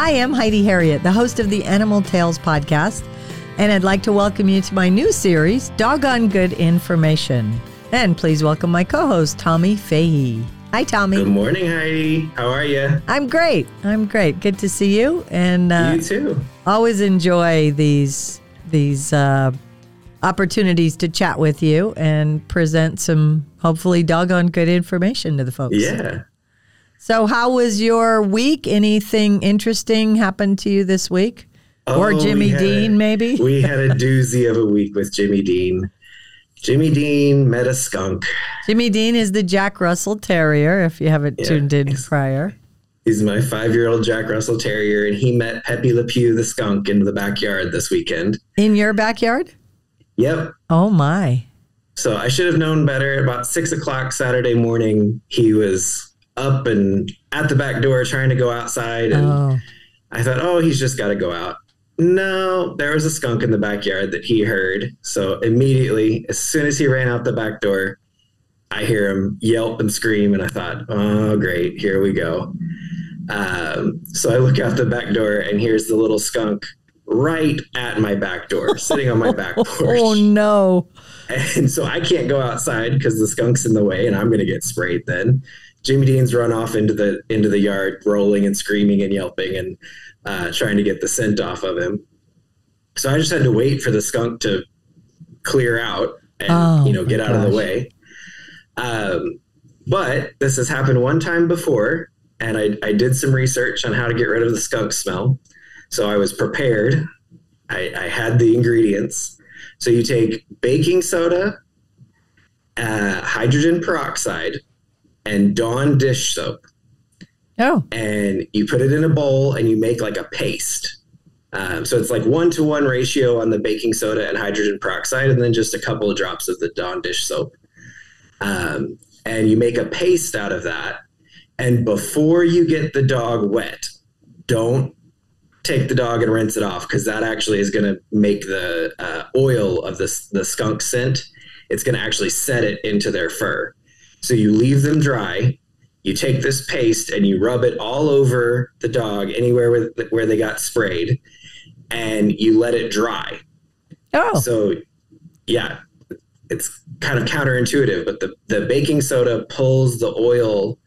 Hi, I'm Heidi Herriott, the host of the Animal Tales podcast, and I'd like to welcome you to my new series, Doggone Good Information. And please welcome my co host, Tommy Fahey. Hi, Tommy. Good morning, Heidi. How are you? I'm great. I'm great. Good to see you. And uh, you too. Always enjoy these these uh, opportunities to chat with you and present some hopefully doggone good information to the folks. Yeah. So, how was your week? Anything interesting happened to you this week? Oh, or Jimmy Dean, a, maybe? we had a doozy of a week with Jimmy Dean. Jimmy Dean met a skunk. Jimmy Dean is the Jack Russell Terrier, if you haven't yeah, tuned in prior. He's my five year old Jack Russell Terrier, and he met Pepe Le Pew the skunk in the backyard this weekend. In your backyard? Yep. Oh, my. So I should have known better. About six o'clock Saturday morning, he was up and at the back door trying to go outside. And oh. I thought, oh, he's just got to go out. No, there was a skunk in the backyard that he heard. So immediately, as soon as he ran out the back door, I hear him yelp and scream. And I thought, oh, great, here we go. Um, so I look out the back door, and here's the little skunk right at my back door, sitting on my back porch. Oh, no. And so I can't go outside because the skunk's in the way, and I'm going to get sprayed then. Jimmy Dean's run off into the into the yard, rolling and screaming and yelping and uh, trying to get the scent off of him. So I just had to wait for the skunk to clear out and oh, you know get out gosh. of the way. Um, but this has happened one time before, and I, I did some research on how to get rid of the skunk smell. So I was prepared. I, I had the ingredients. So you take baking soda, uh, hydrogen peroxide, and Dawn dish soap. Oh. And you put it in a bowl and you make like a paste. Um, so it's like one to one ratio on the baking soda and hydrogen peroxide, and then just a couple of drops of the Dawn dish soap. Um, and you make a paste out of that. And before you get the dog wet, don't take the dog and rinse it off because that actually is going to make the uh, oil of the, the skunk scent. It's going to actually set it into their fur. So you leave them dry. You take this paste and you rub it all over the dog, anywhere where, where they got sprayed, and you let it dry. Oh. So, yeah, it's kind of counterintuitive, but the, the baking soda pulls the oil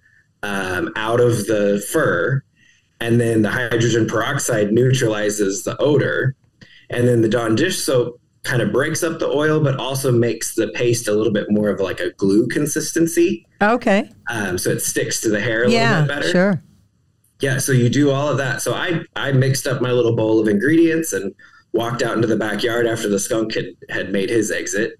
um, out of the fur, and then the hydrogen peroxide neutralizes the odor. And then the Dawn dish soap kind of breaks up the oil, but also makes the paste a little bit more of like a glue consistency. Okay. Um, so it sticks to the hair a yeah, little bit better. Sure. Yeah. So you do all of that. So I I mixed up my little bowl of ingredients and walked out into the backyard after the skunk had had made his exit,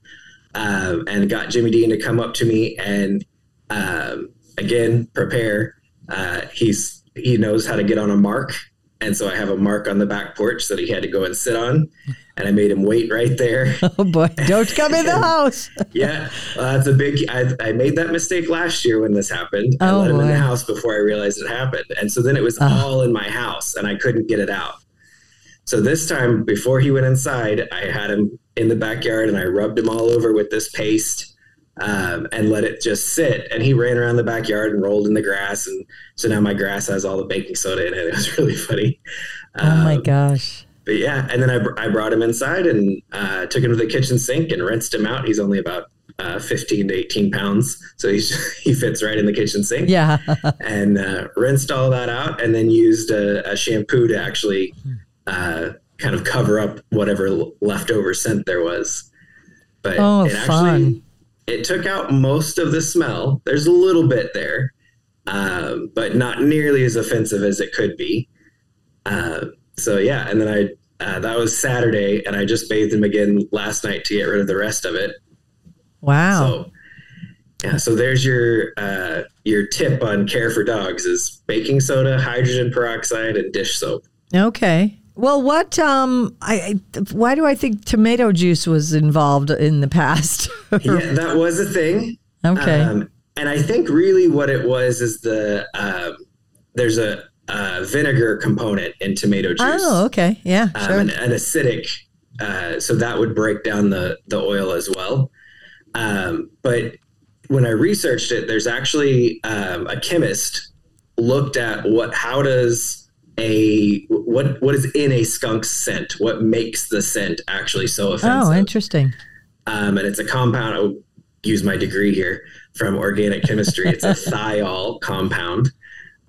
um, and got Jimmy Dean to come up to me and um, again prepare. Uh, he's he knows how to get on a mark and so I have a mark on the back porch that he had to go and sit on. And I made him wait right there. Oh boy, don't come in the house. yeah, well, that's a big. I, I, made that mistake last year when this happened. Oh, I let him boy. in the house before I realized it happened. And so then it was uh. all in my house and I couldn't get it out. So this time, before he went inside, I had him in the backyard and I rubbed him all over with this paste um, and let it just sit. And he ran around the backyard and rolled in the grass. And so now my grass has all the baking soda in it. It was really funny. Oh my um, gosh. But yeah, and then I, I brought him inside and uh, took him to the kitchen sink and rinsed him out. He's only about uh, 15 to 18 pounds. So he's, he fits right in the kitchen sink. Yeah. and uh, rinsed all that out and then used a, a shampoo to actually uh, kind of cover up whatever leftover scent there was. But oh, it actually, fun it took out most of the smell. There's a little bit there, um, but not nearly as offensive as it could be. Uh, so yeah, and then I uh, that was Saturday, and I just bathed him again last night to get rid of the rest of it. Wow. So yeah, so there's your uh, your tip on care for dogs is baking soda, hydrogen peroxide, and dish soap. Okay. Well, what? Um, I, why do I think tomato juice was involved in the past? yeah, that was a thing. Okay. Um, and I think really what it was is the um, there's a, a, vinegar component in tomato juice. Oh, okay. Yeah, um, sure. An, an acidic, uh, so that would break down the the oil as well. Um, but when I researched it, there's actually um, a chemist looked at what how does a what what is in a skunk scent? What makes the scent actually so offensive? Oh, interesting. Um, and it's a compound. I'll use my degree here from organic chemistry. It's a thiol compound.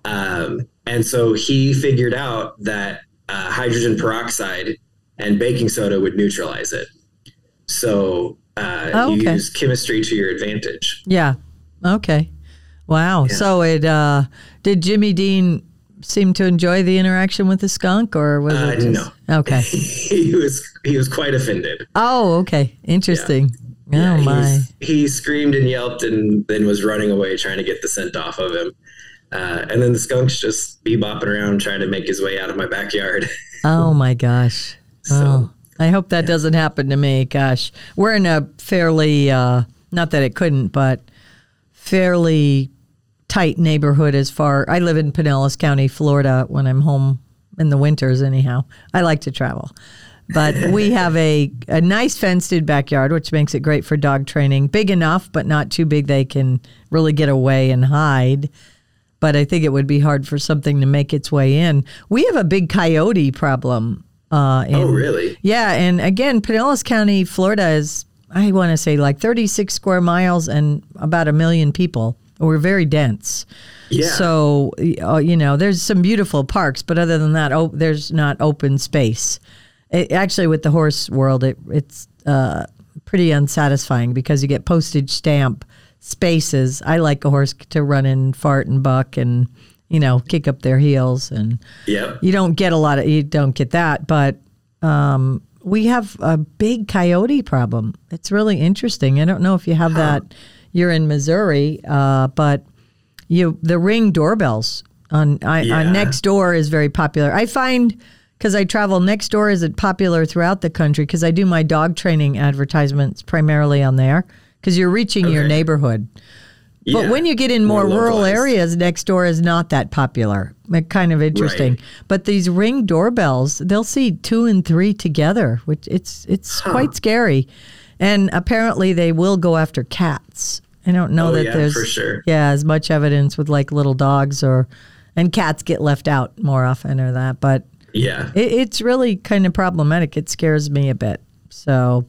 Um, and so he figured out that uh, hydrogen peroxide and baking soda would neutralize it. So uh, Oh, you use chemistry to your advantage. Yeah. Okay. Wow. Yeah. So it uh did Jimmy Dean seem to enjoy the interaction with the skunk or was Uh, it just, no. Okay. he was he was quite offended. Oh, okay. Interesting. Yeah, oh he, my. he screamed and yelped and then was running away trying to get the scent off of him. Uh, and then the skunk's just bebopping around trying to make his way out of my backyard. Oh my gosh. So- oh. I hope that doesn't happen to me. Gosh. We're in a fairly uh not that it couldn't, but fairly tight neighborhood as far I live in Pinellas County, Florida when I'm home in the winters anyhow. I like to travel. But we have a, a nice fenced in backyard, which makes it great for dog training. Big enough, but not too big they can really get away and hide. But I think it would be hard for something to make its way in. We have a big coyote problem. Uh, in, oh, really? yeah, and again, Pinellas County, Florida is I want to say like 36 square miles and about a million people. We're very dense. Yeah. So uh, you know, there's some beautiful parks, but other than that, oh, there's not open space. It, actually, with the horse world, it, it's uh, pretty unsatisfying because you get postage stamp spaces. I like a horse to run and fart and buck and you know kick up their heels and Yep. you don't get a lot of you don't get that but um, we have a big coyote problem it's really interesting i don't know if you have that you're in missouri uh, but you the ring doorbells on, I, Yeah. on Nextdoor is very popular i find because i travel Nextdoor is it popular throughout the country because i do my dog training advertisements primarily on there because you're reaching your Okay. neighborhood but when you get in more, rural localized. areas, Nextdoor is not that popular. Kind of interesting. Right. But these ring doorbells, they'll see two and three together, which it's it's quite scary. And apparently, they will go after cats. I don't know Oh, that yeah, there's for sure. yeah as much evidence with like little dogs or and cats get left out more often or that. But Yeah. it, it's really kind of problematic. It scares me a bit. So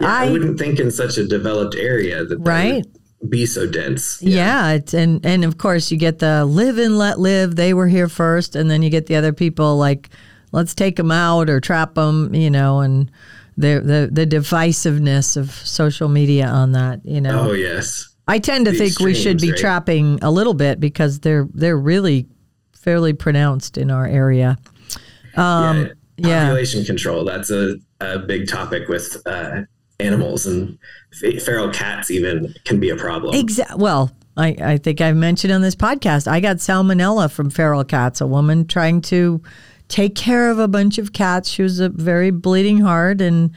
Yeah, I, I wouldn't think in such a developed area that Right. would be so dense. Yeah, it's and and of course you get the live and let live. They were here first, and then you get the other people like, let's take them out or trap them, you know, and the the the divisiveness of social media on that, you know. Oh yes. I tend to the think we should be right? trapping a little bit because they're they're really fairly pronounced in our area. Um, yeah. yeah. Population control. That's a, a big topic with uh, animals and feral cats. Even can be a problem. Exa- well, I, I think I've mentioned on this podcast, I got salmonella from feral cats. A woman trying to take care of a bunch of cats. She was a very bleeding heart, and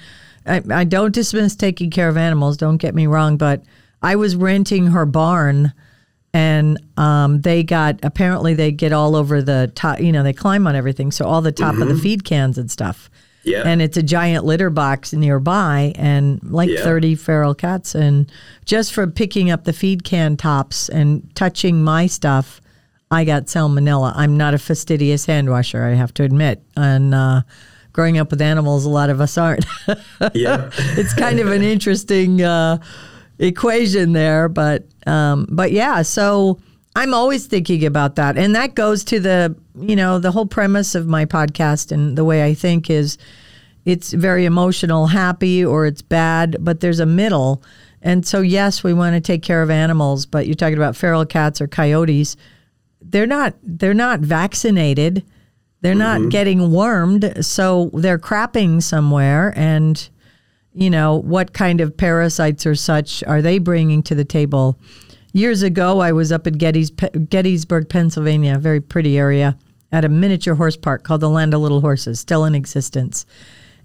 I, I don't dismiss taking care of animals. Don't get me wrong, but I was renting her barn, and um, they got apparently they get all over the top. You know, they climb on everything, so all the top of the feed cans and stuff Yeah. and it's a giant litter box nearby and like Yeah. 30 feral cats and just for picking up the feed can tops and touching my stuff i got salmonella i'm not a fastidious hand washer i have to admit and uh, growing up with animals a lot of us aren't yeah. it's kind of an interesting uh, equation there, but um, but yeah. So I'm always thinking about that, and that goes to the you know the whole premise of my podcast and the way I think is it's very emotional, happy, or it's bad, but there's a middle. And so yes, we want to take care of animals, but you're talking about feral cats or coyotes. They're not they're not vaccinated. They're not getting wormed, so they're crapping somewhere and you know, what kind of parasites or such are they bringing to the table? Years ago, I was up at Gettys, Gettysburg, Pennsylvania, a very pretty area, at a miniature horse park called the Land of Little Horses, still in existence.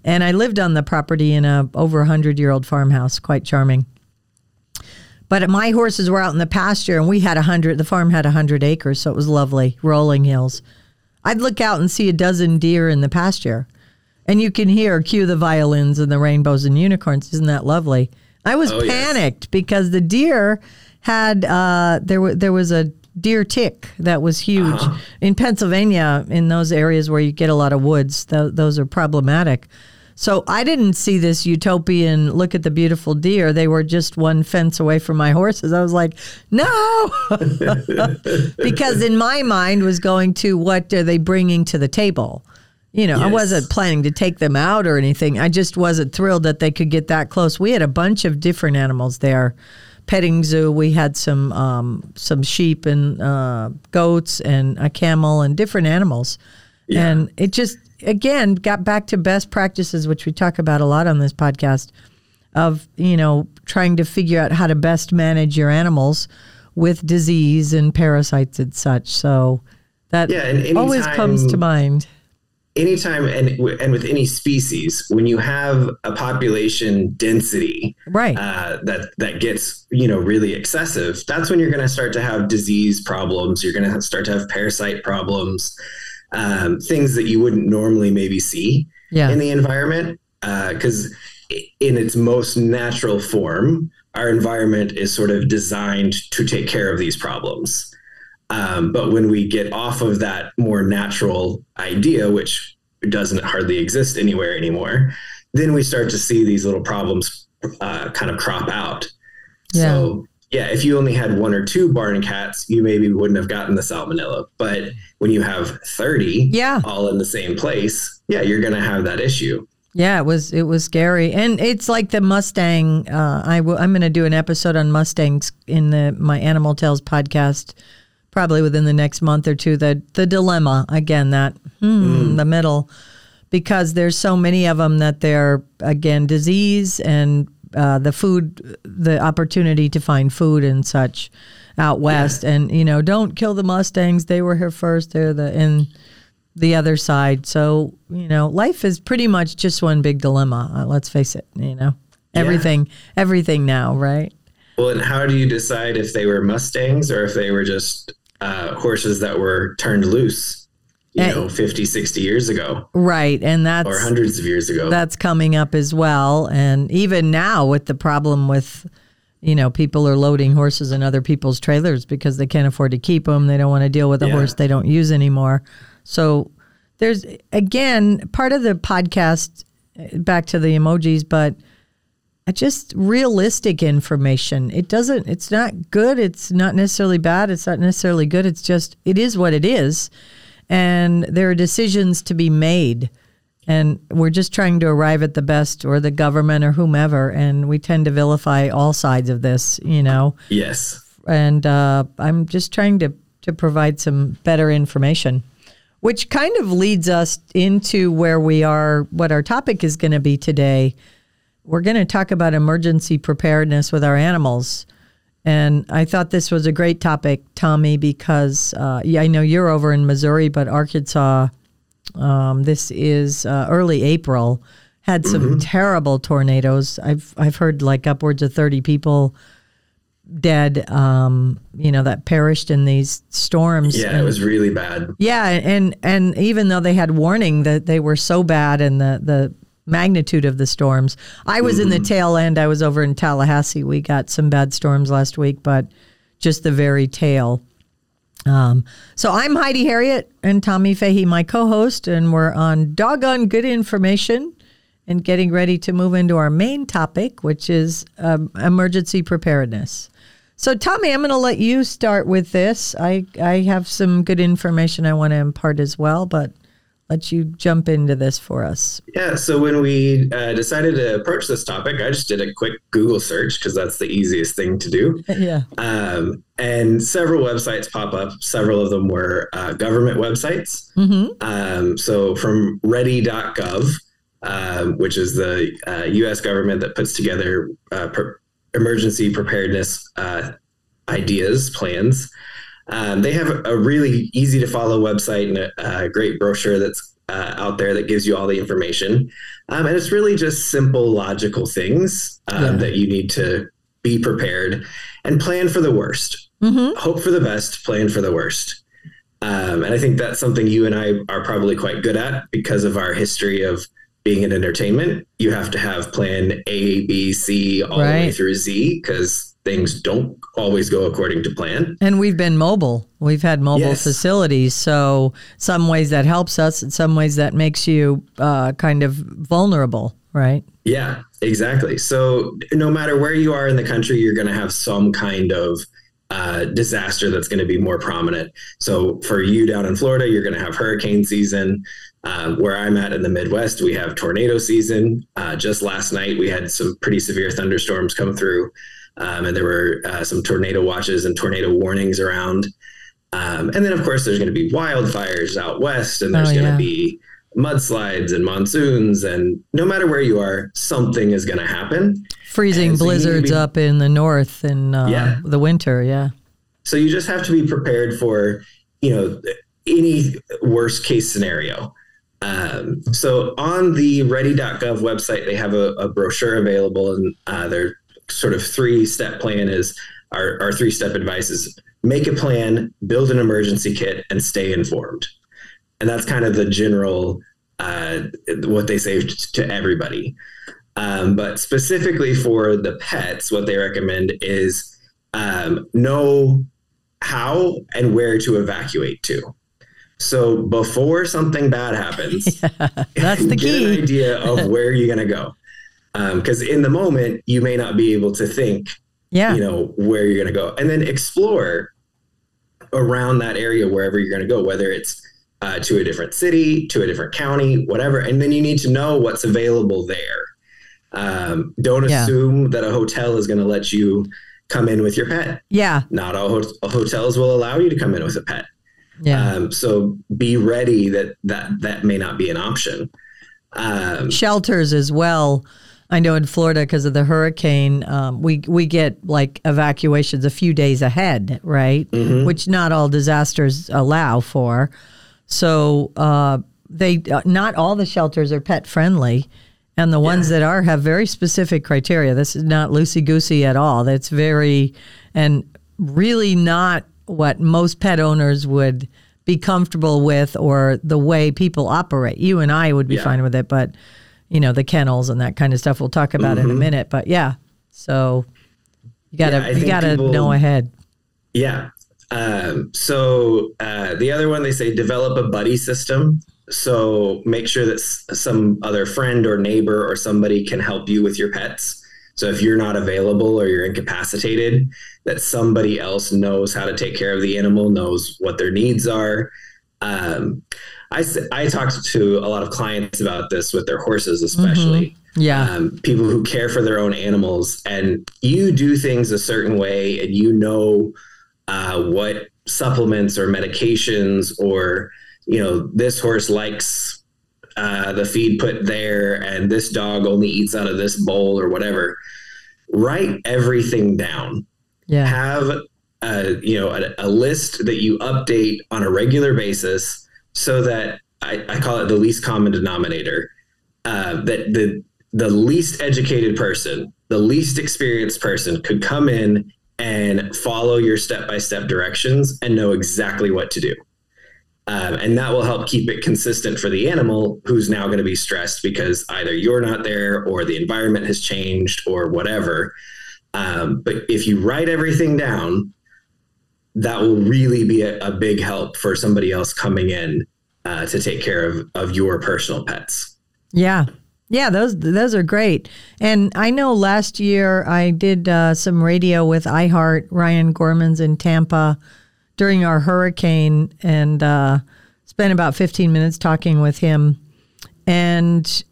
And I lived on the property in a over 100 year old farmhouse, quite charming. But my horses were out in the pasture, and we had a hundred. The farm had a hundred acres, so it was lovely, rolling hills. I'd look out and see a dozen deer in the pasture, and you can hear cue the violins and the rainbows and unicorns. Isn't that lovely? I was Oh, yes. panicked because the deer had uh, there was there was a deer tick that was huge Uh-huh. in Pennsylvania. In those areas where you get a lot of woods, th- those are problematic. So I didn't see this utopian look at the beautiful deer. They were just one fence away from my horses. I was like, no, because in my mind was going to what are they bringing to the table. You know, I wasn't planning to take them out or anything. I just wasn't thrilled that they could get that close. We had a bunch of different animals there. Petting zoo. We had some um, some sheep and uh, goats and a camel and different animals. Yeah. And it just again got back to best practices, which we talk about a lot on this podcast, of you know trying to figure out how to best manage your animals with disease and parasites and such. So that Yeah, and always comes to mind. anytime and and with any species when you have a population density Right. uh, that that gets you know really excessive that's when you're going to start to have disease problems you're going to start to have parasite problems um, things that you wouldn't normally maybe see yeah. in the environment because in its most natural form our environment is sort of designed to take care of these problems um, but when we get off of that more natural idea which doesn't hardly exist anywhere anymore then we start to see these little problems uh, kind of crop out Yeah. so yeah if you only had one or two barn cats you maybe wouldn't have gotten the salmonella but when you have 30 Yeah. all in the same place yeah you're going to have that issue Yeah, it was it was scary, and it's like the Mustang. Uh, I I'm going to do an episode on Mustangs in the my Animal Tales podcast, probably within the next month or two. The the dilemma again that hmm, the middle, because there's so many of them that they're again disease and uh, the food, the opportunity to find food and such out west, and you know don't kill the Mustangs. They were here first. They're the and the other side. So, you know, life is pretty much just one big dilemma. Uh, let's face it, you know. Yeah. Everything everything now, right? well and how do you decide if they were mustangs or if they were just uh, horses that were turned loose you Eh. know 50 60 years ago Right. And that's or hundreds of years ago that's coming up as well. And even now with the problem with you know, people are loading horses in other people's trailers because they can't afford to keep them. They don't want to deal with a Yeah. horse they don't use anymore. So there's again part of the podcast uh, back to the emojis, but just realistic information. It doesn't. It's not good. It's not necessarily bad. It's not necessarily good. It's just it is what it is, and there are decisions to be made. And we're just trying to arrive at the best, or the government, or whomever. And we tend to vilify all sides of this, you know yes and uh, I'm just trying to to provide some better information, which kind of leads us into where we are. What our topic is going to be today. We're going to talk about emergency preparedness with our animals, and I thought this was a great topic, Tommy, because uh, yeah, I know you're over in Missouri, but Arkansas. Um, this is uh, early April. Had some terrible tornadoes. I've I've heard like upwards of thirty people dead um you know that perished in these storms yeah And- it was really bad yeah and and even though they had warning that they were so bad and the the magnitude of the storms. I was in the tail end. I was over in tallahassee. We got some bad storms last week but just the very tail. Um, so i'm heidi herriott and tommy fahey my co-host and we're on doggone good information and getting ready to move into our main topic which is um, emergency preparedness. So, Tommy, I'm going to let you start with this. I, I have some good information I want to impart as well, but let you jump into this for us. yeah so when we uh, decided to approach this topic i just did a quick google search because that's the easiest thing to do yeah. um, and several websites pop up several of them were uh, government websites Mm-hmm. Um, so from ready.gov, um, which is the uh, U.S. government that puts together uh, pre- emergency preparedness uh, ideas, plans. Um, they have a really easy to follow website and a, a great brochure that's uh, out there that gives you all the information. Um, and it's really just simple, logical things um, Yeah. that you need to be prepared and plan for the worst. Mm-hmm. Hope for the best, plan for the worst. Um, and I think that's something you and I are probably quite good at because of our history of being in entertainment. You have to have plan A, B, C, all the way through Z because things don't always go according to plan. And we've been mobile. We've had mobile Yes. facilities. So some ways that helps us, in some ways that makes you uh, kind of vulnerable, right? Yeah, exactly. So no matter where you are in the country, you're going to have some kind of uh, disaster that's going to be more prominent. So for you down in Florida, you're going to have hurricane season. Um, where I'm at in the Midwest, we have tornado season. Uh, just last night, we had some pretty severe thunderstorms come through, um, and there were uh, some tornado watches and tornado warnings around. Um, and then, of course, there's going to be wildfires out west, and there's Oh, going to yeah. be mudslides and monsoons. And no matter where you are, something is going to happen. Freezing so you need to blizzards be- up in the north in uh, Yeah. the winter. Yeah. So you just have to be prepared for, you know, any worst case scenario. Um, so on the ready.gov website, they have a, a brochure available, and uh, their sort of three step plan is our, our three step advice is make a plan, build an emergency kit, and stay informed. And that's kind of the general uh, what they say to everybody. Um, but specifically for the pets, what they recommend is um, know how and where to evacuate to. So before something bad happens, That's the get key. an idea of where you're going to go. Because in the moment, you may not be able to think, Yeah. you know, where you're going to go, and then explore around that area wherever you're going to go, whether it's uh, to a different city, to a different county, whatever. And then you need to know what's available there. Um, don't Yeah. assume that a hotel is going to let you come in with your pet. yeah. Not all hot- hotels will allow you to come in with a pet. Yeah. Um, so be ready that that that may not be an option. Um, shelters as well. I know in Florida because of the hurricane, um, we we get like evacuations a few days ahead, right? Which not all disasters allow for. So uh, they uh, not all the shelters are pet friendly, and the ones that are have very specific criteria. This is not loosey goosey at all. That's very and really not what most pet owners would be comfortable with or the way people operate. You and I would be Yeah. fine with it, but you know the kennels and that kind of stuff we'll talk about in a minute. But yeah, so you gotta Yeah, you gotta people- know ahead. Yeah. Um, so uh, the other one, they say develop a buddy system. So make sure that s- some other friend or neighbor or somebody can help you with your pets. So if you're not available or you're incapacitated, that somebody else knows how to take care of the animal, knows what their needs are. Um, I, I talked to a lot of clients about this with their horses, especially. Yeah, um, people who care for their own animals and you do things a certain way and you know uh, what supplements or medications or you know this horse likes uh, the feed put there and this dog only eats out of this bowl or whatever. Write everything down. Yeah, have a you know a, a list that you update on a regular basis so that I, I call it the least common denominator uh, that the the least educated person the least experienced person could come in and follow your step-by-step directions and know exactly what to do. Um, and that will help keep it consistent for the animal who's now going to be stressed because either you're not there or the environment has changed or whatever. Um, but if you write everything down, that will really be a, a big help for somebody else coming in uh, to take care of, of your personal pets. yeah, yeah. Those those are great. And I know last year I did uh, some radio with iHeart Ryan Gorman's in Tampa during our hurricane, and uh, spent about fifteen minutes talking with him. And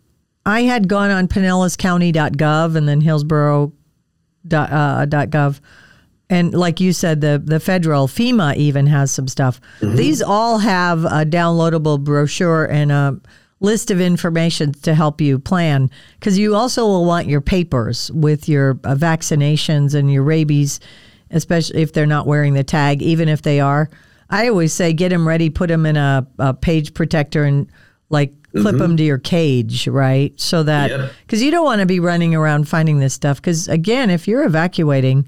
I had gone on PinellasCounty.gov and then Hillsborough dot, uh, and like you said the the federal FEMA even has some stuff these all have a downloadable brochure and a list of information to help you plan because you also will want your papers with your uh, vaccinations and your rabies especially if they're not wearing the tag even if they are i always say get them ready put them in a, a page protector and like clip them to your cage right so that Yep. because you don't want to be running around finding this stuff. Because again, if you're evacuating,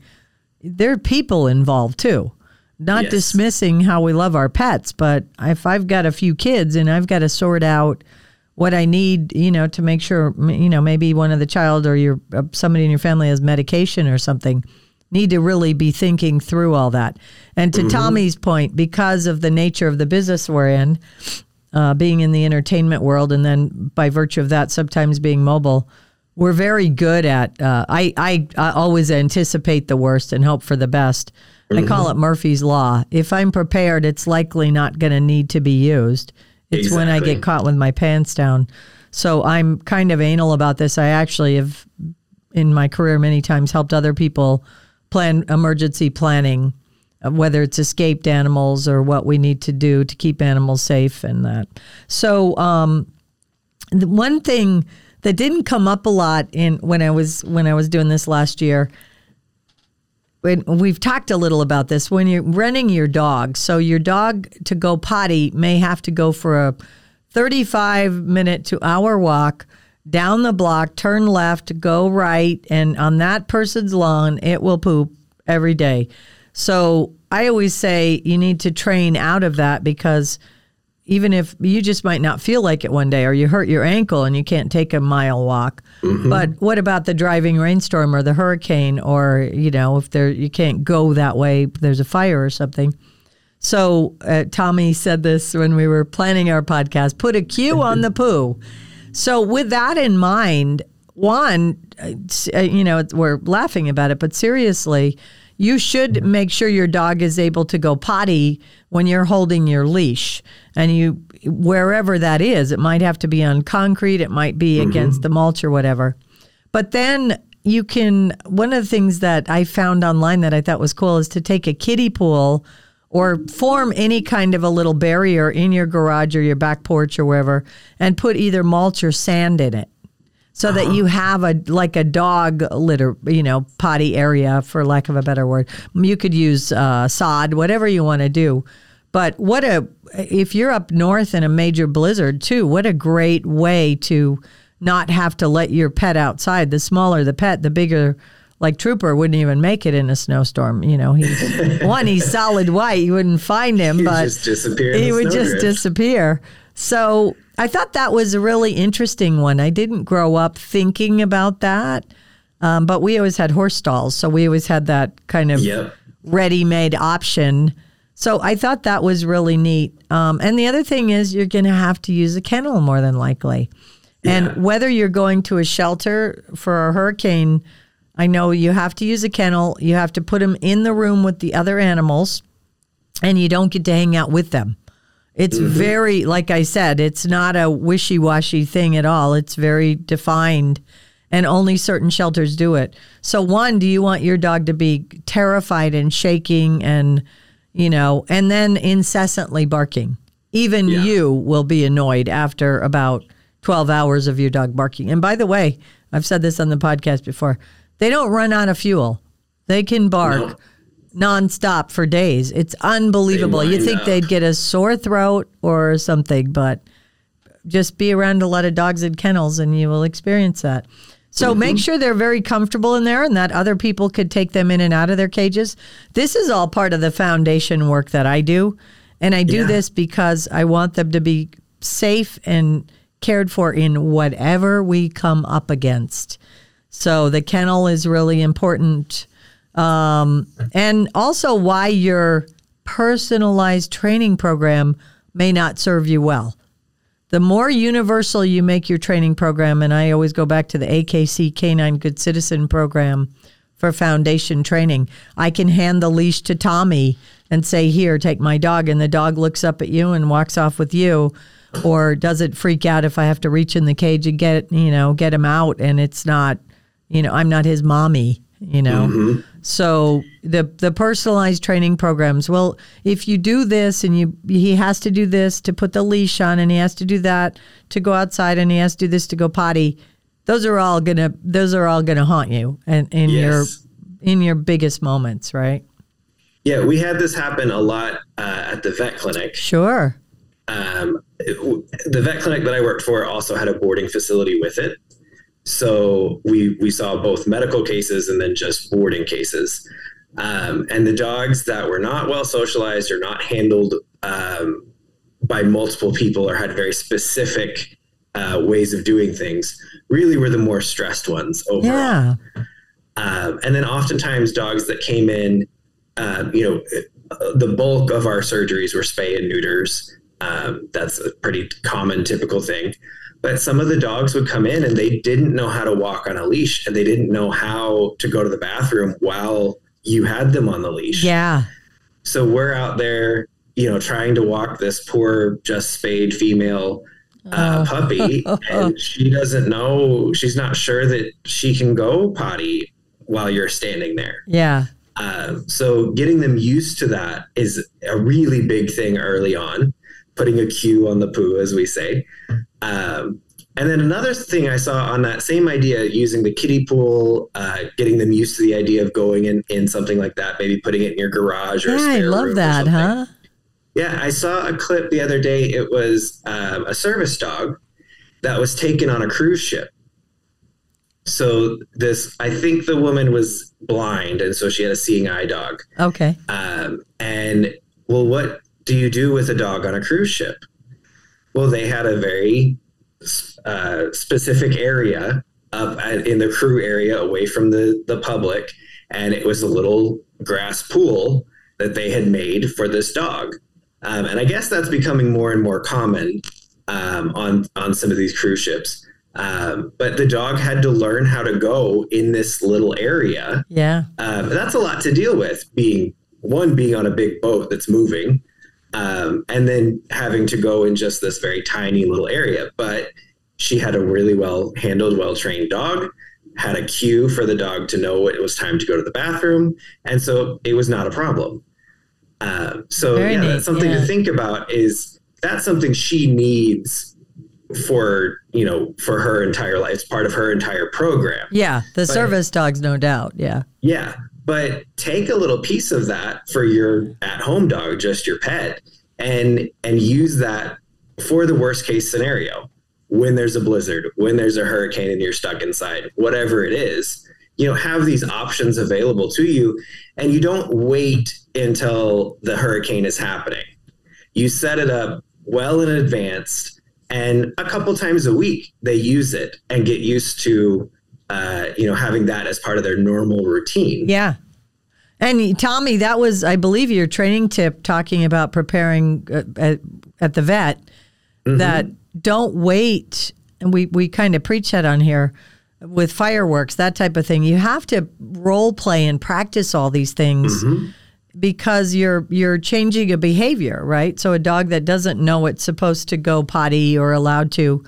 there are people involved too. Not Yes. dismissing how we love our pets, but if I've got a few kids and I've got to sort out what I need, you know, to make sure, you know, maybe one of the child or your uh, somebody in your family has medication or something, need to really be thinking through all that. And to Tommy's point, because of the nature of the business we're in, uh, being in the entertainment world, and then by virtue of that, sometimes being mobile, we're very good at. Uh, I, I I always anticipate the worst and hope for the best. I call it Murphy's law. If I'm prepared, it's likely not going to need to be used. It's when I get caught with my pants down. So I'm kind of anal about this. I actually have, in my career, many times helped other people plan emergency planning, uh, whether it's escaped animals or what we need to do to keep animals safe and that. So, um, the one thing that didn't come up a lot in when I was when I was doing this last year. When we've talked a little about this when you're running your dog. So your dog to go potty may have to go for a 35 minute to hour walk down the block, turn left, go right, and on that person's lawn, it will poop every day. So I always say you need to train out of that because even if you just might not feel like it one day or you hurt your ankle and you can't take a mile walk. But what about the driving rainstorm or the hurricane or you know if there you can't go that way there's a fire or something? So uh, tommy said this when we were planning our podcast put a cue on the poo. So with that in mind one uh, uh, you know we're laughing about it but seriously you should make sure your dog is able to go potty when you're holding your leash. And you wherever that is it might have to be on concrete it might be mm-hmm. against the mulch or whatever. But then you can one of the things that i found online that i thought was cool is to take a kiddie pool or form any kind of a little barrier in your garage or your back porch or wherever and put either mulch or sand in it so that you have a like a dog litter, you know, potty area for lack of a better word. You could use uh, sod, whatever you want to do. But what a if you're up north in a major blizzard too, what a great way to not have to let your pet outside. The smaller the pet, the bigger like Trooper wouldn't even make it in a snowstorm. You know, he's one, he's solid white. You wouldn't find him, He'd but just he would just disappear. So I thought that was a really interesting one. I didn't grow up thinking about that, um, but we always had horse stalls, so we always had that kind of Yep. ready-made option. So I thought that was really neat. Um, and the other thing is, you're going to have to use a kennel more than likely. And Yeah. whether you're going to a shelter for a hurricane, I know you have to use a kennel. You have to put them in the room with the other animals, and you don't get to hang out with them. It's mm-hmm. very, like I said, it's not a wishy washy thing at all. It's very defined, and only certain shelters do it. So, one, do you want your dog to be terrified and shaking and, you know, and then incessantly barking? Even Yeah. you will be annoyed after about 12 hours of your dog barking. And by the way, I've said this on the podcast before they don't run out of fuel, they can bark nonstop for days. It's unbelievable. You think they'd get a sore throat or something, but just be around a lot of dogs in kennels and you will experience that. So make sure they're very comfortable in there and that other people could take them in and out of their cages. This is all part of the foundation work that I do. And I do Yeah. this because I want them to be safe and cared for in whatever we come up against. So the kennel is really important. Um, and also why your personalized training program may not serve you well. The more universal you make your training program, and I always go back to the AKC Canine Good Citizen program for foundation training. I can hand the leash to Tommy and say, Here, take my dog. And the dog looks up at you and walks off with you. Or does it freak out if I have to reach in the cage and get, you know, get him out and it's not, you know, I'm not his mommy, you know? So the the personalized training programs. Well, if you do this and you he has to do this to put the leash on, and he has to do that to go outside, and he has to do this to go potty. Those are all gonna those are all gonna haunt you and in your Yes. in your biggest moments, right? Yeah, we had this happen a lot uh, at the vet clinic. Sure. Um, the vet clinic that I worked for also had a boarding facility with it. So we we saw both medical cases and then just boarding cases. Um, and the dogs that were not well socialized or not handled um, by multiple people or had very specific uh, ways of doing things really were the more stressed ones overall. Yeah. Um, and then oftentimes dogs that came in, um, you know, the bulk of our surgeries were spay and neuters. Um, that's a pretty common, typical thing. But some of the dogs would come in and they didn't know how to walk on a leash and they didn't know how to go to the bathroom while you had them on the leash. Yeah. So we're out there, you know, trying to walk this poor, just spayed female uh, oh. puppy, and she doesn't know, she's not sure that she can go potty while you're standing there. Yeah. Uh, so getting them used to that is a really big thing early on, putting a cue on the poo, as we say. Um, and then another thing I saw on that same idea, using the kiddie pool, uh, getting them used to the idea of going in, in something like that, maybe putting it in your garage or yeah, I love that, huh? Yeah, I saw a clip the other day. It was um, a service dog that was taken on a cruise ship. So this, I think the woman was blind, and so she had a seeing eye dog. Okay. Um, and well, what do you do with a dog on a cruise ship? Well, they had a very uh, specific area up in the crew area, away from the the public, and it was a little grass pool that they had made for this dog. Um, and I guess that's becoming more and more common um, on on some of these cruise ships. Um, but the dog had to learn how to go in this little area. Yeah, um, that's a lot to deal with. Being one, being on a big boat that's moving, um, and then having to go in just this very tiny little area. But she had a really well handled, well trained dog. Had a cue for the dog to know it was time to go to the bathroom, and so it was not a problem. Um, so Very yeah, neat. that's something yeah. to think about. Is that's something she needs for you know for her entire life. It's part of her entire program. Yeah, the but, service dogs, no doubt. Yeah, yeah, but take a little piece of that for your at home dog, just your pet, and and use that for the worst case scenario. When there's a blizzard, when there's a hurricane and you're stuck inside, whatever it is you know have these options available to you and you don't wait until the hurricane is happening. You set it up well in advance and a couple times a week they use it and get used to uh, you know having that as part of their normal routine yeah and tommy that was i believe your training tip talking about preparing uh, at, at the vet mm-hmm. that don't wait and we, we kind of preach that on here with fireworks, that type of thing. You have to role play and practice all these things mm-hmm. because you're you're changing a behavior, right? So a dog that doesn't know it's supposed to go potty or allowed to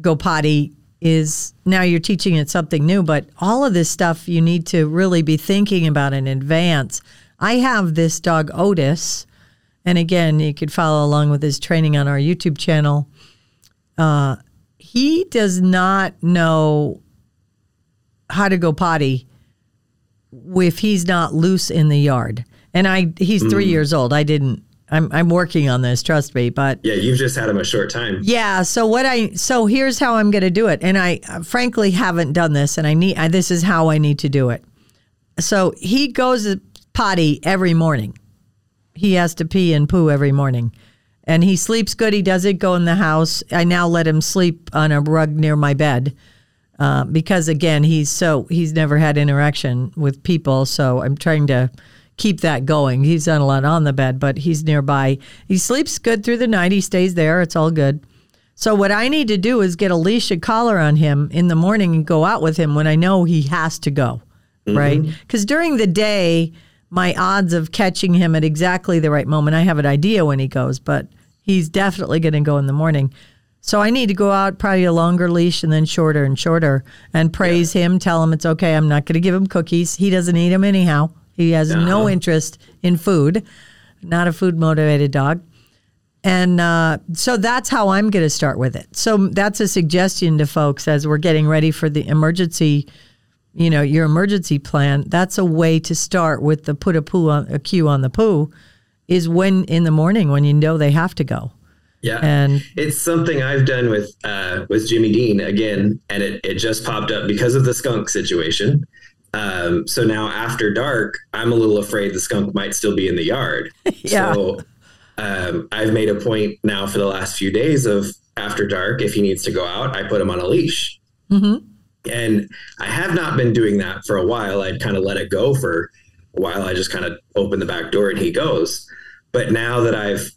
go potty is now you're teaching it something new, but all of this stuff you need to really be thinking about in advance. I have this dog Otis, and again, you could follow along with his training on our YouTube channel. Uh, he does not know how to go potty if he's not loose in the yard. And I he's 3 mm. years old. I didn't I'm I'm working on this, trust me, but Yeah, you've just had him a short time. Yeah, so what I so here's how I'm going to do it. And I uh, frankly haven't done this and I need I, this is how I need to do it. So he goes potty every morning. He has to pee and poo every morning. And he sleeps good. He doesn't go in the house. I now let him sleep on a rug near my bed uh, because again, he's so he's never had interaction with people. So I'm trying to keep that going. He's done a lot on the bed, but he's nearby. He sleeps good through the night. He stays there. It's all good. So what I need to do is get a leash and collar on him in the morning and go out with him when I know he has to go, mm-hmm. right? Because during the day, my odds of catching him at exactly the right moment, I have an idea when he goes, but he's definitely going to go in the morning. So I need to go out probably a longer leash and then shorter and shorter and praise yeah. him, tell him it's okay. I'm not going to give him cookies. He doesn't eat them anyhow. He has uh-huh. no interest in food, not a food motivated dog. And uh, so that's how I'm going to start with it. So that's a suggestion to folks as we're getting ready for the emergency, you know, your emergency plan. That's a way to start with the put a poo on a cue on the poo is when in the morning when you know they have to go. Yeah, and it's something I've done with uh, with Jimmy Dean again, and it, it just popped up because of the skunk situation. Um, so now after dark, I'm a little afraid the skunk might still be in the yard. yeah. So um, I've made a point now for the last few days of after dark, if he needs to go out, I put him on a leash. Mm-hmm. And I have not been doing that for a while. I'd kind of let it go for a while. I just kind of open the back door and he goes. But now that I've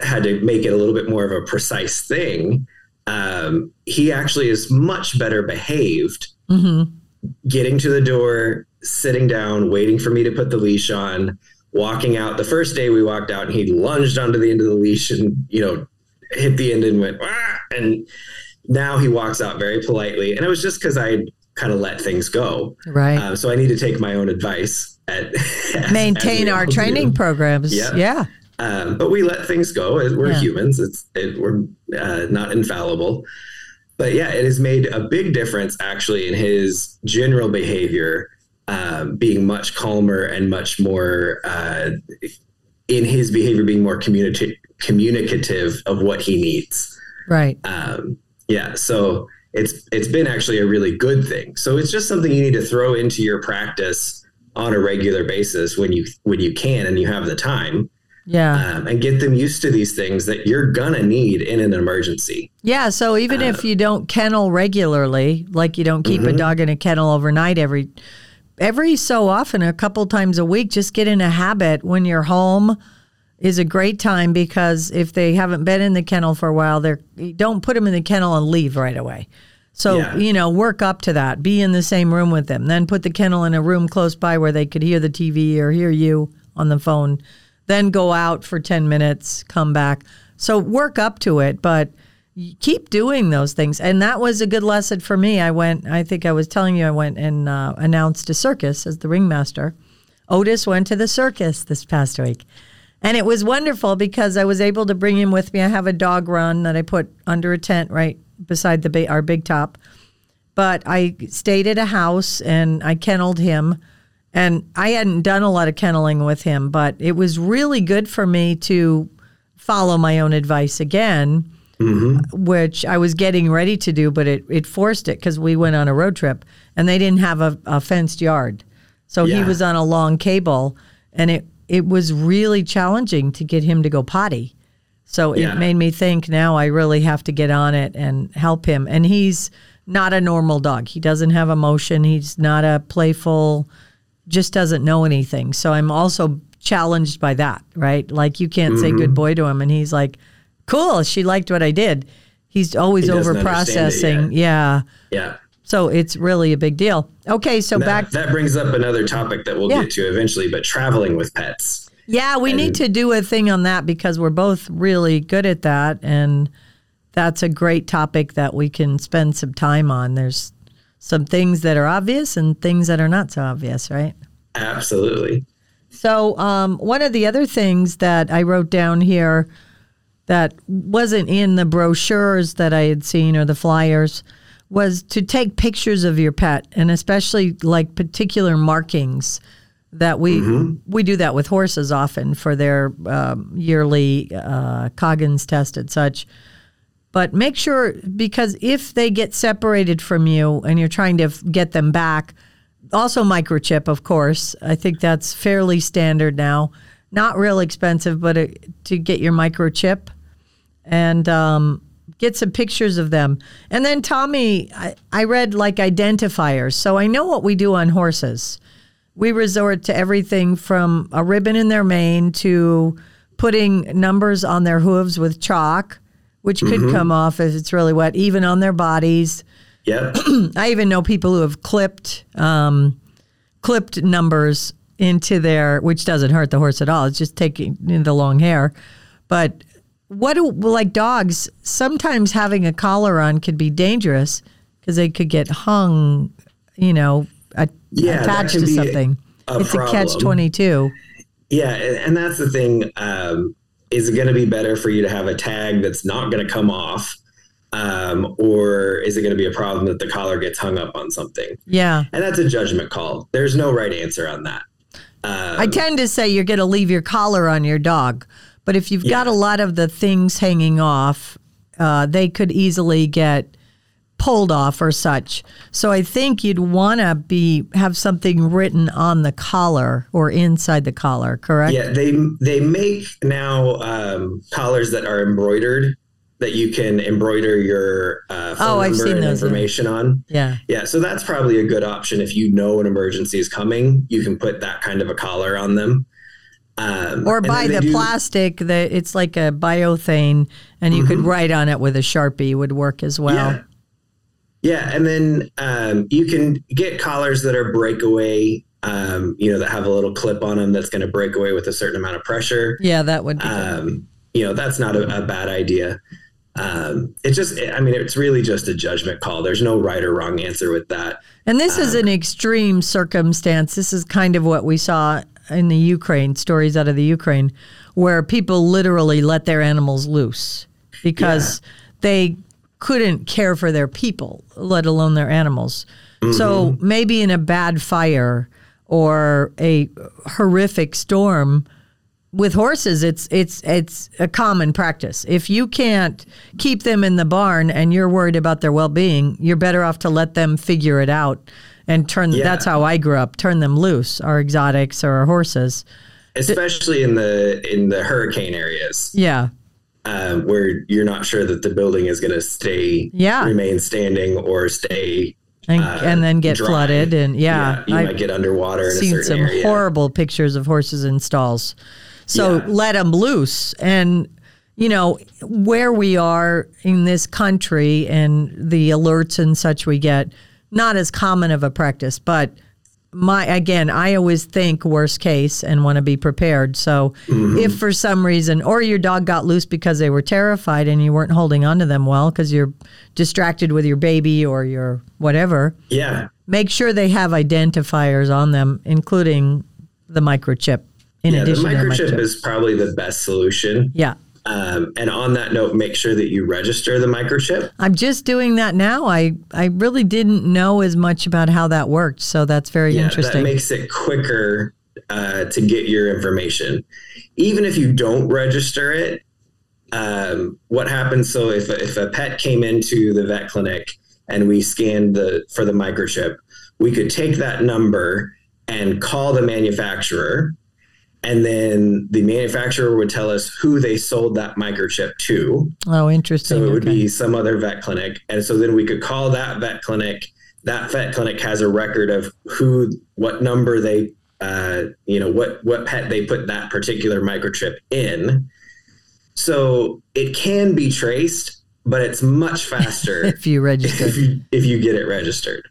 had to make it a little bit more of a precise thing, um, he actually is much better behaved. Mm-hmm. Getting to the door, sitting down, waiting for me to put the leash on, walking out. The first day we walked out, and he lunged onto the end of the leash and you know hit the end and went ah! and now he walks out very politely, and it was just because I kind of let things go. Right. Um, so I need to take my own advice at maintain our training do. programs. Yeah. Yeah. Um, but we let things go. We're yeah. humans. It's it, we're uh, not infallible. But yeah, it has made a big difference actually in his general behavior, um, being much calmer and much more uh, in his behavior being more communicative communicative of what he needs. Right. Um, yeah. So it's it's been actually a really good thing. So it's just something you need to throw into your practice on a regular basis when you when you can and you have the time. Yeah. Um, and get them used to these things that you're gonna need in an emergency. Yeah. So even uh, if you don't kennel regularly, like you don't keep mm-hmm. a dog in a kennel overnight every every so often, a couple times a week, just get in a habit when you're home is a great time because if they haven't been in the kennel for a while, they're don't put them in the kennel and leave right away. So, yeah. you know, work up to that. Be in the same room with them. Then put the kennel in a room close by where they could hear the TV or hear you on the phone. Then go out for 10 minutes, come back. So work up to it, but keep doing those things. And that was a good lesson for me. I went, I think I was telling you, I went and uh, announced a circus as the ringmaster. Otis went to the circus this past week. And it was wonderful because I was able to bring him with me. I have a dog run that I put under a tent right beside the ba- our big top. But I stayed at a house and I kenneled him. And I hadn't done a lot of kenneling with him, but it was really good for me to follow my own advice again, mm-hmm. which I was getting ready to do, but it, it forced it because we went on a road trip and they didn't have a, a fenced yard. So yeah. he was on a long cable and it it was really challenging to get him to go potty. So yeah. it made me think now I really have to get on it and help him. And he's not a normal dog. He doesn't have emotion. He's not a playful, just doesn't know anything. So I'm also challenged by that, right? Like you can't mm-hmm. say good boy to him and he's like, cool, she liked what I did. He's always he over processing. Yeah. Yeah. So it's really a big deal. Okay, so that, back that brings up another topic that we'll yeah. get to eventually, but traveling with pets. Yeah, we and, need to do a thing on that because we're both really good at that and that's a great topic that we can spend some time on. There's some things that are obvious and things that are not so obvious, right? Absolutely. So, um, one of the other things that I wrote down here that wasn't in the brochures that I had seen or the flyers was to take pictures of your pet and especially like particular markings that we mm-hmm. we do that with horses often for their um, yearly uh, Coggins test and such. But make sure because if they get separated from you and you're trying to get them back, also microchip, of course. I think that's fairly standard now. Not real expensive, but it, to get your microchip and um, get some pictures of them. And then Tommy, I, I read like identifiers. So I know what we do on horses. We resort to everything from a ribbon in their mane to putting numbers on their hooves with chalk, which could mm-hmm. come off if it's really wet, even on their bodies. Yeah. I even know people who have clipped um, clipped numbers into their, which doesn't hurt the horse at all. It's just taking the long hair. But what do like dogs? Sometimes having a collar on could be dangerous because they could get hung, you know, a, yeah, attached to something. A it's problem. a catch twenty two. Yeah, and that's the thing. Um, is it going to be better for you to have a tag that's not going to come off? Um, or is it going to be a problem that the collar gets hung up on something? Yeah. And that's a judgment call. There's no right answer on that. Um, I tend to say you're going to leave your collar on your dog but if you've yeah. got a lot of the things hanging off, uh, they could easily get pulled off or such. So I think you'd want to be have something written on the collar or inside the collar, correct? Yeah, they they make now um, collars that are embroidered that you can embroider your uh, phone Oh, number and those, yeah. information on. Yeah. Yeah, so that's probably a good option if you know an emergency is coming. You can put that kind of a collar on them. Um, Or buy the do- plastic that it's like a biothane and you could Mhm. write on it with a Sharpie would work as well. Yeah. Yeah, and then um, you can get collars that are breakaway, um, you know, that have a little clip on them that's going to break away with a certain amount of pressure. Yeah, that would be. Um, you know, that's not a, a bad idea. Um, it's just, I mean, it's really just a judgment call. There's no right or wrong answer with that. And this is an extreme circumstance. This is kind of what we saw in the Ukraine, stories out of the Ukraine, where people literally let their animals loose because they couldn't care for their people, let alone their animals. So mm-hmm. maybe in a bad fire or a horrific storm, with horses it's it's it's a common practice. If you can't keep them in the barn and you're worried about their well-being you're better off to let them figure it out and turn Yeah. that's how i grew up turn them loose our exotics or our horses. Especially in the in the hurricane areas. Yeah um, where you're not sure that the building is going to stay Yeah. remain standing or stay and, uh, and then get dry. flooded and yeah, you I- might get underwater seen some area horrible pictures of horses in stalls. So Yeah. let them loose. And, you know, where we are in this country and the alerts and such we get, not as common of a practice, but my again, I always think worst case and want to be prepared. So mm-hmm. if for some reason, or your dog got loose because they were terrified and you weren't holding onto them well because you're distracted with your baby or your whatever, yeah make sure they have identifiers on them, including the microchip. In yeah the addition to the microchip microchip. is probably the best solution yeah. Um, and on that note make sure that you register the microchip I'm just doing that now. I, I really didn't know as much about how that worked. So that's very yeah interesting. that makes it quicker uh, to get your information even if you don't register it um, what happens so if, if a pet came into the vet clinic and we scanned the for the microchip we could take that number and call the manufacturer and then the manufacturer would tell us who they sold that microchip to oh, interesting. so it would Okay. be some other vet clinic. And so then we could call that vet clinic. That vet clinic has a record of who, what number they, uh, you know, what, what pet they put that particular microchip in. So it can be traced, but it's much faster if you register. if you, if you get it registered.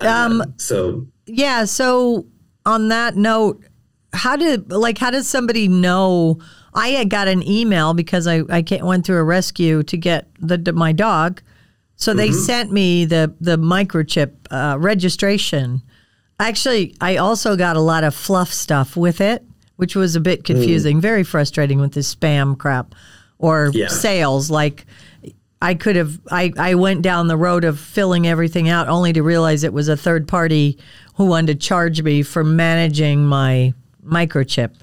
Um, so Yeah. So on that note, how did like how does somebody know? I had got an email because I I went through a rescue to get the, my dog, so they sent me the the microchip uh, registration. Actually, I also got a lot of fluff stuff with it, which was a bit confusing, very frustrating with this spam crap or Yeah. sales like. I could have I, I went down the road of filling everything out only to realize it was a third party who wanted to charge me for managing my microchip.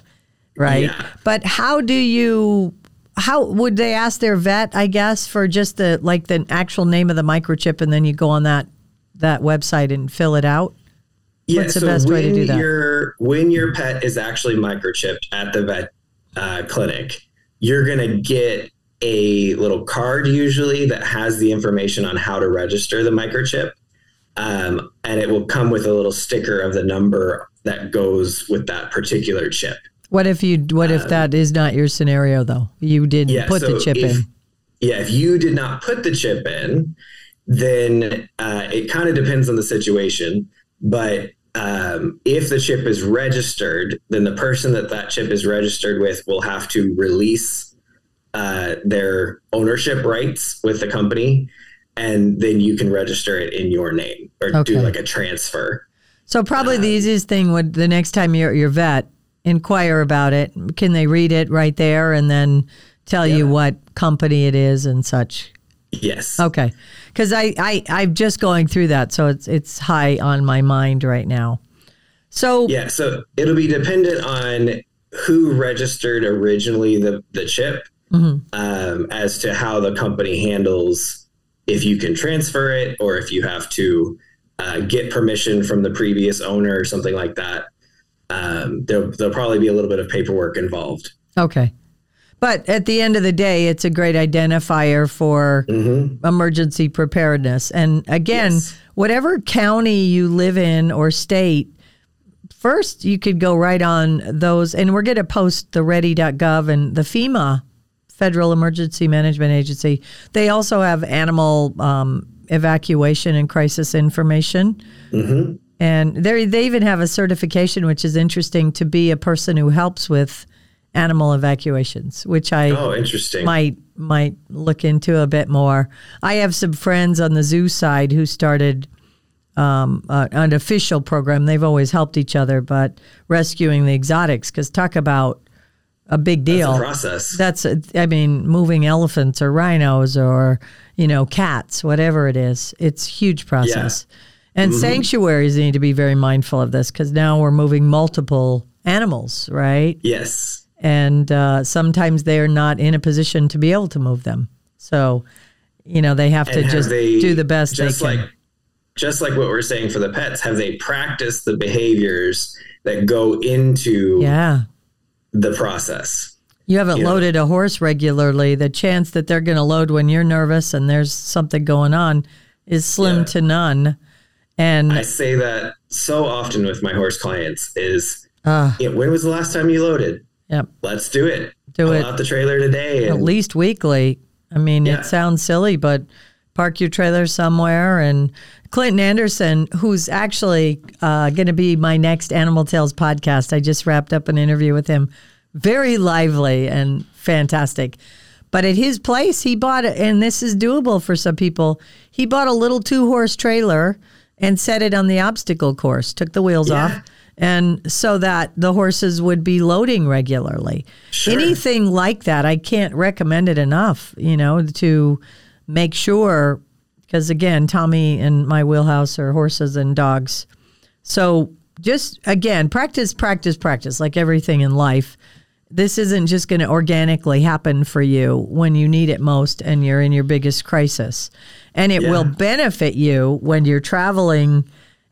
Right. Yeah. But how do you how would they ask their vet, I guess, for just the like the actual name of the microchip and then you go on that that website and fill it out? Yeah, What's the so best way to when do that? Your, when your pet is actually microchipped at the vet uh, clinic, you're going to get a little card usually that has the information on how to register the microchip. Um, and it will come with a little sticker of the number that goes with that particular chip. What if you what if that is not your scenario though? You didn't Um, Yeah, put the chip if- in. Yeah, if you did not put the chip in, then uh, it kind of depends on the situation. But um, if the chip is registered, then the person that that chip is registered with will have to release uh, their ownership rights with the company, and then you can register it in your name or Okay. do like a transfer. So probably the easiest thing would the next time you're at your vet, inquire about it. Can they read it right there and then tell you what company it is and such? Yes. Okay, because I, I I'm just going through that, so it's it's high on my mind right now. So Yeah, so it'll be dependent on who registered originally the, the chip Mhm. um, as to how the company handles if you can transfer it or if you have to uh, get permission from the previous owner or something like that. Um, there'll, there'll probably be a little bit of paperwork involved. okay, But at the end of the day, it's a great identifier for Mm-hmm. emergency preparedness. And again, Yes. whatever county you live in or state, first you could go right on those. And we're going to post the ready.gov and the FEMA, Federal Emergency Management Agency. They also have animal um, evacuation and crisis information. Mm-hmm. And they they even have a certification, which is interesting, to be a person who helps with animal evacuations, which I Oh, interesting. might might look into a bit more. I have some friends on the zoo side who started um, uh, an official program. They've always helped each other, but rescuing the exotics because talk about a big That's deal. a process. That's, a- I mean, moving elephants or rhinos or, you know, cats, whatever it is. It's a huge process. And sanctuaries need to be very mindful of this because now we're moving multiple animals, right? yes. And uh, sometimes they're not in a position to be able to move them. So, you know, they have to have just they- do the best they just can. like just like what we're saying for the pets have they practiced the behaviors that go into yeah. The process You haven't Yeah. loaded a horse regularly. The chance that they're going to load when you're nervous and there's something going on is slim Yeah. to none. And i say that so often with my horse clients is uh, "Yeah, when was the last time you loaded Yep. let's do it Do it. out the trailer today at least weekly. I mean, Yeah. it sounds silly, but park your trailer somewhere. And Clinton Anderson, who's actually uh, going to be my next Animal Tales podcast, I just wrapped up an interview with him. Very lively and fantastic. But at his place, he bought, and this is doable for some people, he bought a little two horse trailer and set it on the obstacle course, took the wheels Yeah. off, and so that the horses would be loading regularly. Sure. Anything like that, I can't recommend it enough, you know, to make sure, because again, Tommy and my wheelhouse are horses and dogs. So just again, practice, practice, practice, like everything in life. This isn't just going to organically happen for you when you need it most and you're in your biggest crisis. And it Yeah. will benefit you when you're traveling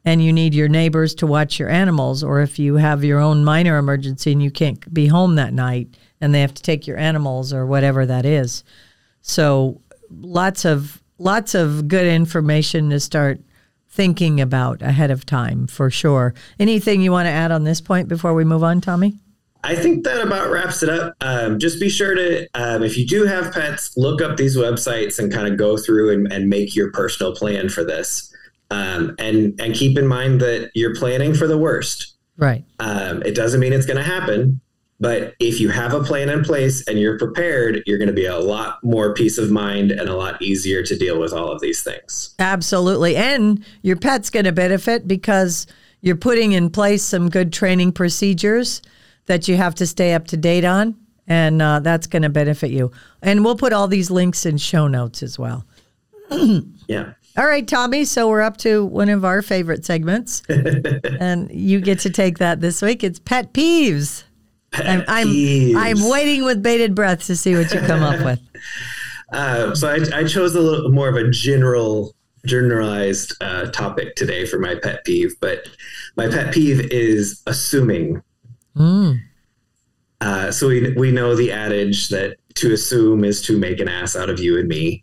and you need your neighbors to watch your animals, or if you have your own minor emergency and you can't be home that night and they have to take your animals or whatever that is. So lots of lots of good information to start thinking about ahead of time for sure. Anything you want to add on this point before we move on, Tommy? I think that about wraps it up. Um, just be sure to, um, if you do have pets, look up these websites and kind of go through and, and make your personal plan for this. Um, and and keep in mind that you're planning for the worst. Right. Um, it doesn't mean it's going to happen, but if you have a plan in place and you're prepared, you're going to be a lot more peace of mind and a lot easier to deal with all of these things. Absolutely. And your pet's going to benefit because you're putting in place some good training procedures that you have to stay up to date on. And uh, that's going to benefit you. And we'll put all these links in show notes as well. Yeah. All right, Tommy. So we're up to one of our favorite segments. and you get to take that this week. It's pet peeves. I'm, I'm. I'm waiting with bated breath to see what you come up with. Uh, so I, I chose a little more of a general, generalized uh, topic today for my pet peeve. But my pet peeve is assuming. Mm. Uh, so we we know the adage that to assume is to make an ass out of you and me,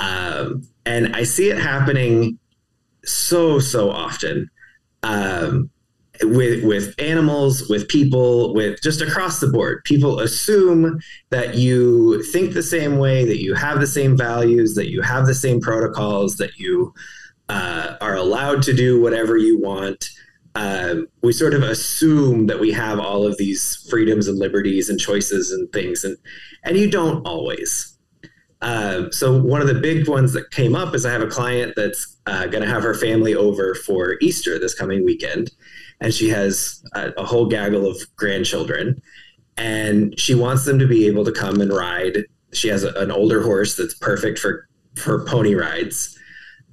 um, and I see it happening so so often. Um, with with animals, with people, with just across the board. People assume that you think the same way, that you have the same values, that you have the same protocols, that you uh, are allowed to do whatever you want. Um, we sort of assume that we have all of these freedoms and liberties and choices and things, and and you don't always. Um, so one of the big ones that came up is I have a client that's uh, going to have her family over for Easter this coming weekend, and she has a, a whole gaggle of grandchildren, and she wants them to be able to come and ride. She has a, an older horse that's perfect for for pony rides,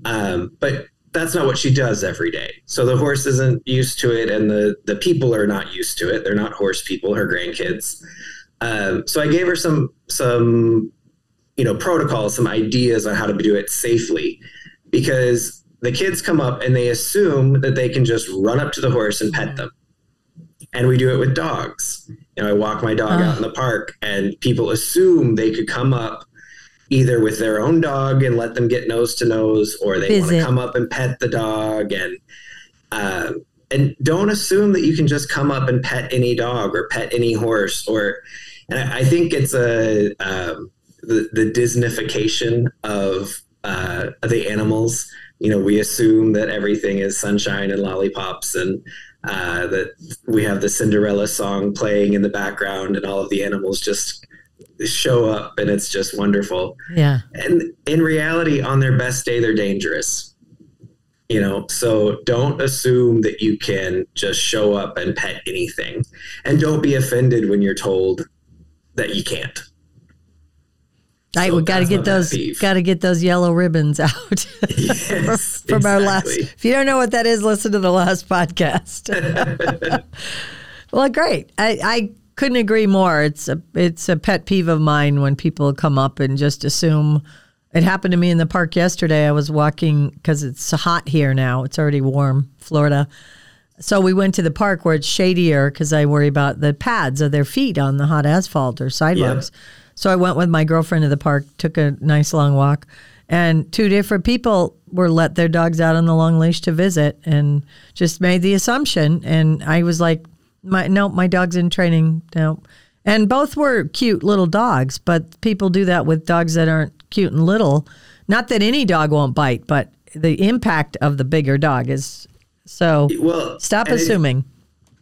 um, but that's not what she does every day. So the horse isn't used to it, and the the people are not used to it. They're not horse people. Her grandkids. Um, so I gave her some some you know protocols, some ideas on how to do it safely, because the kids come up and they assume that they can just run up to the horse and pet them, and we do it with dogs. You know, I walk my dog out in the park, and people assume they could come up either with their own dog and let them get nose to nose, or they want to come up and pet the dog and. Uh, and don't assume that you can just come up and pet any dog or pet any horse or and I, I think it's a um, the, the Disneyfication of uh, the animals. You know, we assume that everything is sunshine and lollipops, and uh, that we have the Cinderella song playing in the background, and all of the animals just show up, and it's just wonderful. Yeah. And in reality, on their best day, they're dangerous. You know, so don't assume that you can just show up and pet anything, and don't be offended when you're told that you can't. I So we got to get those got to get those yellow ribbons out Yes, from our last. If you don't know what that is, listen to the last podcast. well, great. I, I couldn't agree more. It's a it's a pet peeve of mine when people come up and just assume. It happened to me in the park yesterday. I was walking because it's hot here now. It's already warm, Florida. So we went to the park where it's shadier because I worry about the pads of their feet on the hot asphalt or sidewalks. So I went with my girlfriend to the park, took a nice long walk, and two different people were let their dogs out on the long leash to visit and just made the assumption. And I was like, my, no, my dog's in training. No. And both were cute little dogs, but people do that with dogs that aren't cute and little. Not that any dog won't bite, but the impact of the bigger dog is so. Well, Stop and it- assuming.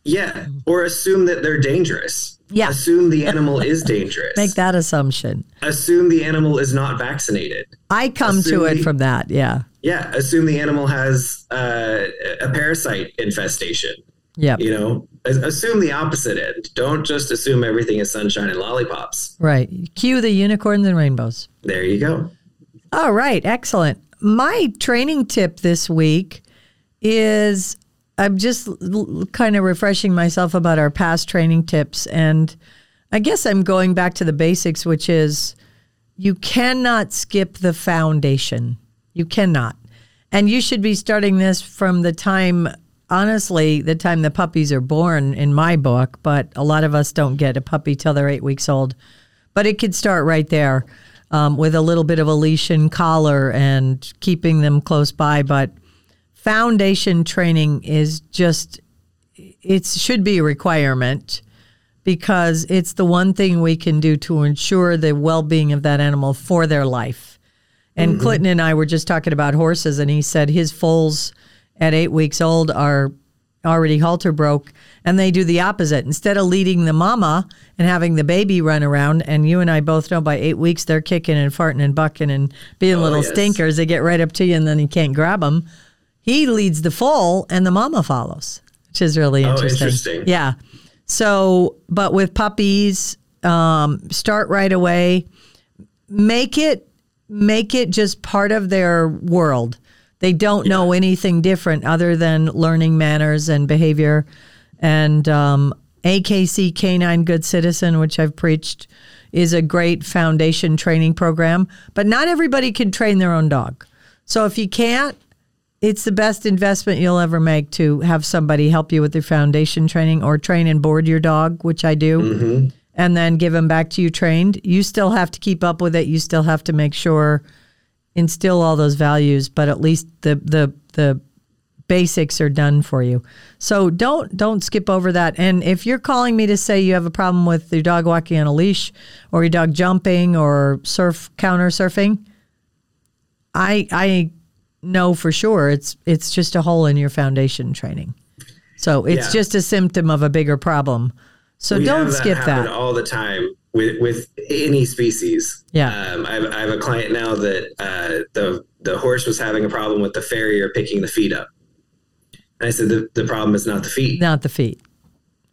yeah, or assume that they're dangerous. Yeah. Assume the animal is dangerous. Make that assumption. Assume the animal is not vaccinated. I come to it the- from that. Yeah. Yeah. Assume the animal has uh, a parasite infestation. Yeah. You know, assume the opposite end. Don't just assume everything is sunshine and lollipops. Right. Cue the unicorns and rainbows. There you go. All right, excellent. My training tip this week is I'm just l- kind of refreshing myself about our past training tips. And I guess I'm going back to the basics, which is you cannot skip the foundation. You cannot. And you should be starting this from the time, honestly, the time the puppies are born in my book, but a lot of us don't get a puppy till they're eight weeks old. But it could start right there um, with a little bit of a leash and collar and keeping them close by. But foundation training is just, it should be a requirement because it's the one thing we can do to ensure the well being of that animal for their life. And mm-hmm. Clinton and I were just talking about horses, and he said his foals at eight weeks old are already halter broke, and they do the opposite. Instead of leading the mama and having the baby run around, and you and I both know by eight weeks they're kicking and farting and bucking and being oh, little yes. stinkers. They get right up to you, and then you can't grab them. He leads the foal, and the mama follows, which is really Oh, interesting. interesting. Yeah. So, but with puppies, um, start right away. Make it make it just part of their world. They don't know anything different other than learning manners and behavior. And um, AKC Canine Good Citizen, which I've preached, is a great foundation training program. But not everybody can train their own dog. So if you can't, it's the best investment you'll ever make to have somebody help you with their foundation training or train and board your dog, which I do, mm-hmm. and then give them back to you trained. You still have to keep up with it. You still have to make sure instill all those values, but at least the the the basics are done for you. So don't don't skip over that. And if you're calling me to say you have a problem with your dog walking on a leash or your dog jumping or surf counter surfing, I I know for sure it's it's just a hole in your foundation training. So it's Yeah. just a symptom of a bigger problem. So We don't skip that. all the time with with any species. Yeah. Um, I, have, I have a client now that uh, the the horse was having a problem with the farrier picking the feet up. And I said the, the problem is not the feet. Not the feet.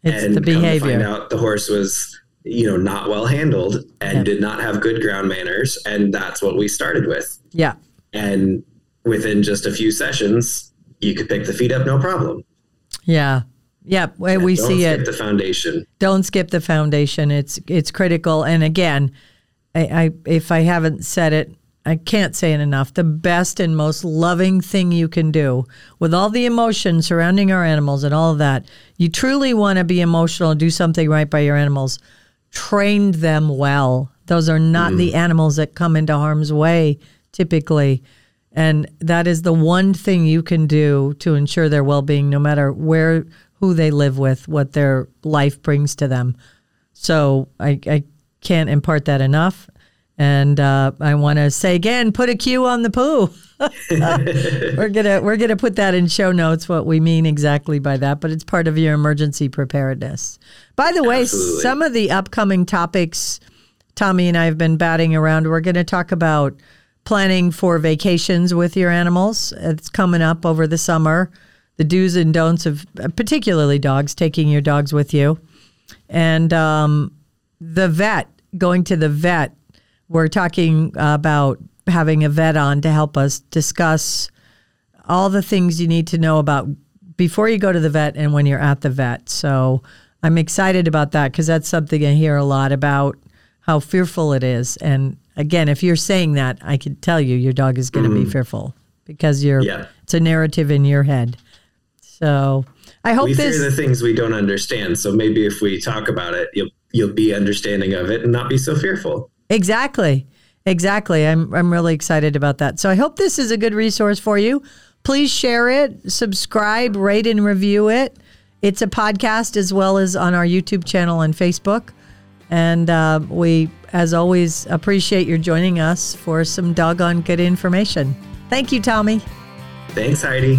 It's and the to find behavior. out the horse was you know not well handled and Yeah. did not have good ground manners, and that's what we started with. Yeah. And within just a few sessions, you could pick the feet up no problem. Yeah. Yeah, we we Don't see skip it. the foundation. Don't skip the foundation. It's it's critical. And again, I, I if I haven't said it I can't say it enough. The best and most loving thing you can do with all the emotion surrounding our animals and all of that. You truly want to be emotional, and do something right by your animals. Train them well. Those are not mm. the animals that come into harm's way typically. And that is the one thing you can do to ensure their well being, no matter where, who they live with, what their life brings to them. So I, I can't impart that enough. And uh, I want to say again, put a cue on the poo. we're gonna we're gonna put that in show notes what we mean exactly by that, but it's part of your emergency preparedness. By the way, Absolutely. some of the upcoming topics Tommy and I have been batting around. We're going to talk about planning for vacations with your animals. It's coming up over the summer. The do's and don'ts of particularly dogs, taking your dogs with you, and um, the vet going to the vet we're talking about having a vet on to help us discuss all the things you need to know about before you go to the vet and when you're at the vet. So I'm excited about that because that's something I hear a lot about how fearful it is. And again, if you're saying that, I can tell you your dog is going to mm-hmm. be fearful because you're yeah. it's a narrative in your head. So I hope we this fear the things we don't understand. So maybe if we talk about it, you'll you'll be understanding of it and not be so fearful. Exactly. Exactly. I'm I'm really excited about that. So I hope this is a good resource for you. Please share it, subscribe, rate and review it. It's a podcast as well as on our YouTube channel and Facebook. And uh, we, as always, appreciate your joining us for some doggone good information. Thank you, Tommy. Thanks, Heidi.